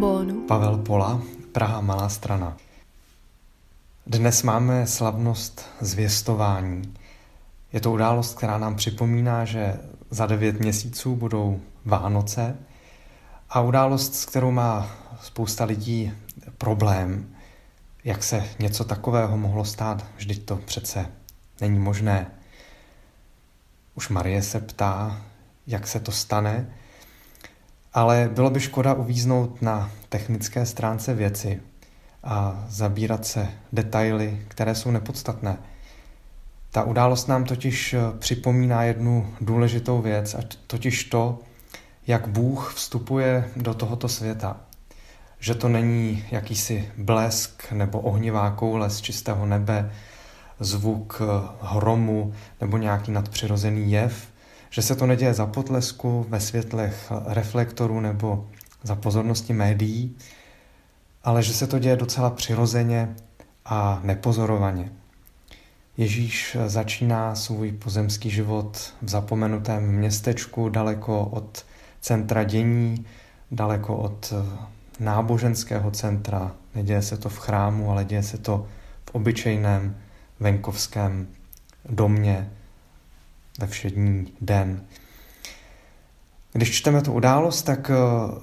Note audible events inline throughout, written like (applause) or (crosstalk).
trombónu. Pavel Pola, Praha Malá strana. Dnes máme slavnost zvěstování. Je to událost, která nám připomíná, že za devět měsíců budou Vánoce a událost, s kterou má spousta lidí problém, jak se něco takového mohlo stát, vždyť to přece není možné. Už Marie se ptá, jak se to stane, ale bylo by škoda uvíznout na technické stránce věci a zabírat se detaily, které jsou nepodstatné. Ta událost nám totiž připomíná jednu důležitou věc, a totiž to, jak Bůh vstupuje do tohoto světa. Že to není jakýsi blesk nebo ohnivá koule z čistého nebe, zvuk hromu nebo nějaký nadpřirozený jev, že se to neděje za potlesku, ve světlech reflektorů nebo za pozornosti médií, ale že se to děje docela přirozeně a nepozorovaně. Ježíš začíná svůj pozemský život v zapomenutém městečku daleko od centra dění, daleko od náboženského centra. Neděje se to v chrámu, ale děje se to v obyčejném venkovském domě ve všední den. Když čteme tu událost, tak eh,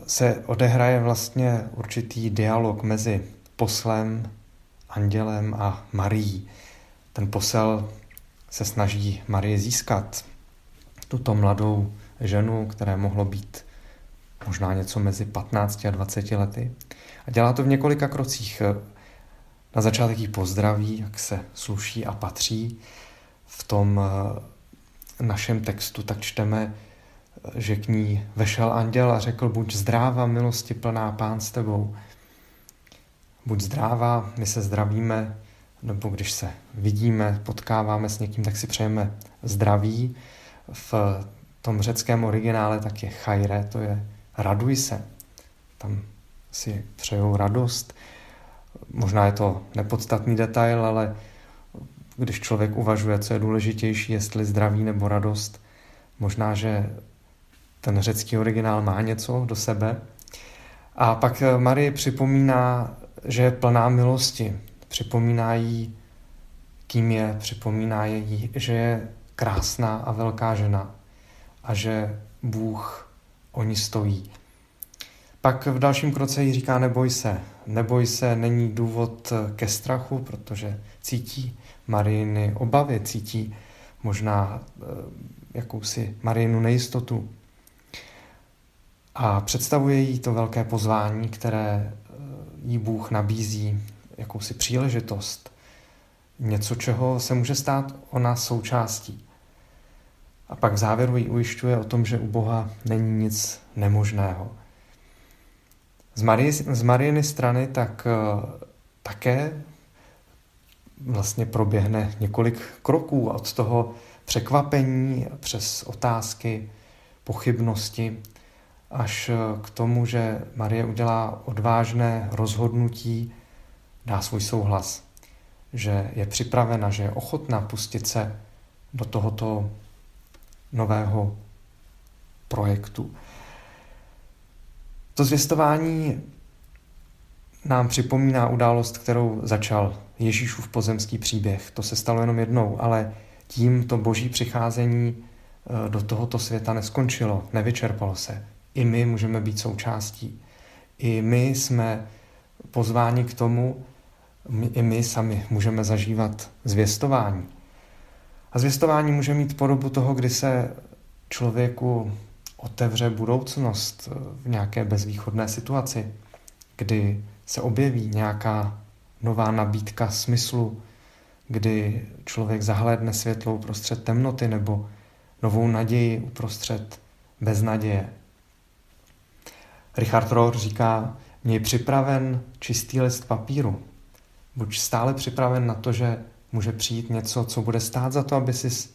se odehraje vlastně určitý dialog mezi poslem, andělem a Marií. Ten posel se snaží Marie získat tuto mladou ženu, které mohlo být možná něco mezi 15 a 20 lety. A dělá to v několika krocích. Na začátek jí pozdraví, jak se sluší a patří. V tom eh, našem textu tak čteme, že k ní vešel anděl a řekl, buď zdráva, milosti plná pán s tebou. Buď zdráva, my se zdravíme, nebo když se vidíme, potkáváme s někým, tak si přejeme zdraví. V tom řeckém originále tak je chajre, to je raduj se. Tam si přejou radost. Možná je to nepodstatný detail, ale když člověk uvažuje, co je důležitější, jestli zdraví nebo radost, možná, že ten řecký originál má něco do sebe. A pak Marie připomíná, že je plná milosti. Připomíná jí, kým je, připomíná jí, že je krásná a velká žena a že Bůh o ní stojí. Pak v dalším kroce jí říká neboj se. Neboj se není důvod ke strachu, protože cítí Marijiny obavy, cítí možná eh, jakousi Marijinu nejistotu. A představuje jí to velké pozvání, které eh, jí Bůh nabízí, jakousi příležitost, něco, čeho se může stát ona součástí. A pak v závěru ji ujišťuje o tom, že u Boha není nic nemožného. Z, Marie, z Mariiny strany tak uh, také vlastně proběhne několik kroků od toho překvapení přes otázky, pochybnosti, až k tomu, že Marie udělá odvážné rozhodnutí, dá svůj souhlas, že je připravena, že je ochotná pustit se do tohoto nového projektu. To zvěstování nám připomíná událost, kterou začal Ježíšův pozemský příběh. To se stalo jenom jednou, ale tím to boží přicházení eh, do tohoto světa neskončilo, nevyčerpalo se. I my můžeme být součástí. I my jsme pozváni k tomu, i my sami můžeme zažívat zvěstování. A zvěstování může mít podobu toho, kdy se člověku otevře budoucnost v nějaké bezvýchodné situaci, kdy se objeví nějaká nová nabídka smyslu, kdy člověk zahlédne světlo uprostřed temnoty nebo novou naději uprostřed beznaděje. Richard Rohr říká, měj připraven čistý list papíru. Buď stále připraven na to, že může přijít něco, co bude stát za to, aby si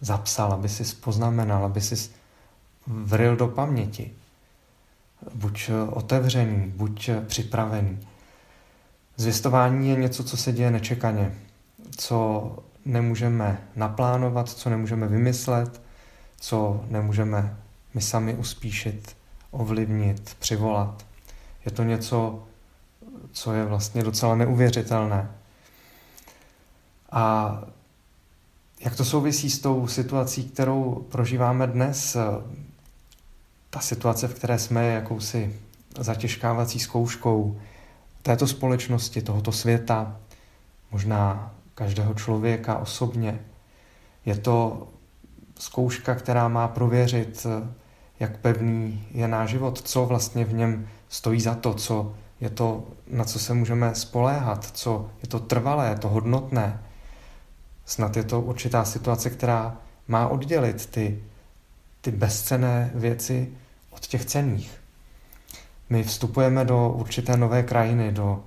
zapsal, aby si poznamenal, aby si vril do paměti. Buď otevřený, buď připravený. Zvěstování je něco, co se děje nečekaně, co nemůžeme naplánovat, co nemůžeme vymyslet, co nemůžeme my sami uspíšit, ovlivnit, přivolat. Je to něco, co je vlastně docela neuvěřitelné. A jak to souvisí s tou situací, kterou prožíváme dnes? Ta situace, v které jsme, jakousi zatěžkávací zkouškou této společnosti, tohoto světa, možná každého člověka osobně. Je to zkouška, která má prověřit, jak pevný je náš život, co vlastně v něm stojí za to, co je to, na co se můžeme spoléhat, co je to trvalé, to hodnotné. Snad je to určitá situace, která má oddělit ty, ty bezcené věci od těch cených. My vstupujeme do určité nové krajiny, do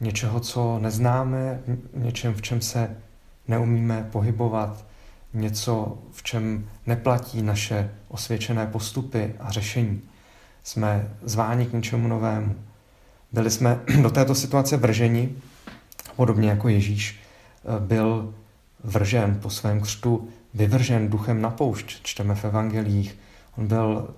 něčeho, co neznáme, něčem, v čem se neumíme pohybovat, něco, v čem neplatí naše osvědčené postupy a řešení. Jsme zváni k něčemu novému. Byli jsme (clears throat) do této situace vrženi, podobně jako Ježíš eh, byl vržen po svém křtu, vyvržen duchem na poušť, čteme v evangelích. On byl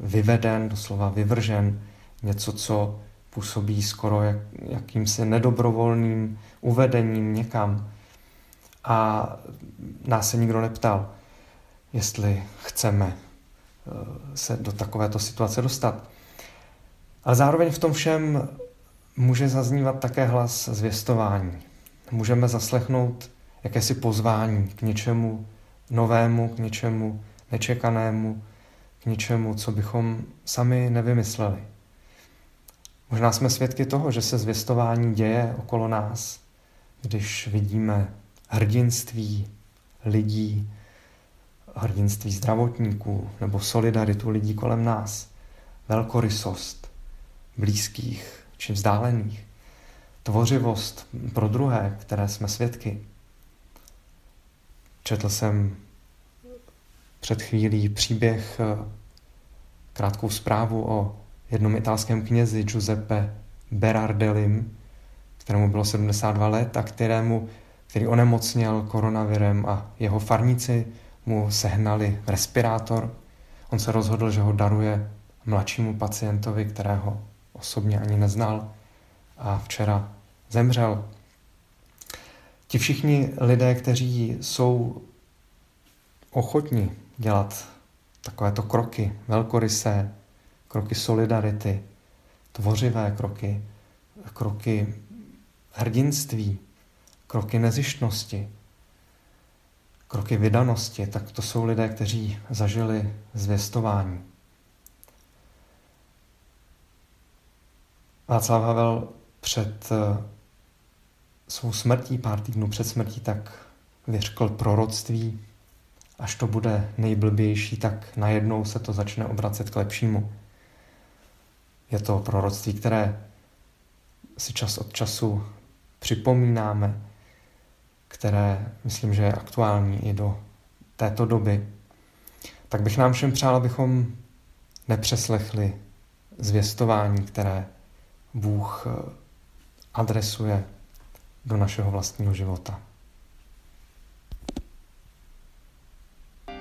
vyveden, doslova vyvržen, něco, co působí skoro jak, jakýmsi nedobrovolným uvedením někam. A nás se nikdo neptal, jestli chceme eh, se do takovéto situace dostat. Ale zároveň v tom všem může zaznívat také hlas zvěstování. Můžeme zaslechnout jakési pozvání k něčemu novému, k něčemu nečekanému, k něčemu, co bychom sami nevymysleli. Možná jsme svědky toho, že se zvěstování děje okolo nás, když vidíme hrdinství lidí, hrdinství zdravotníků nebo solidaritu lidí kolem nás, velkorysost blízkých či vzdálených, tvořivost pro druhé, které jsme svědky. Četl jsem před chvílí příběh, krátkou zprávu o jednom italském knězi Giuseppe Berardellim, kterému bylo 72 let a kterému, který onemocněl koronavirem a jeho farníci mu sehnali respirátor. On se rozhodl, že ho daruje mladšímu pacientovi, kterého osobně ani neznal a včera zemřel. Ti všichni lidé, kteří jsou ochotni dělat takovéto kroky, velkorysé, kroky solidarity, tvořivé kroky, kroky hrdinství, kroky nezištnosti, kroky vydanosti, tak to jsou lidé, kteří zažili zvěstování. Václav Havel před eh, svou smrtí, pár týdnů před smrtí, tak vyřkl proroctví, až to bude nejblbější, tak najednou se to začne obracet k lepšímu. Je to proroctví, které si čas od času připomínáme, které myslím, že je aktuální i do této doby. Tak bych nám všem přál, abychom nepřeslechli zvěstování, které Bůh eh, adresuje do našeho vlastního života.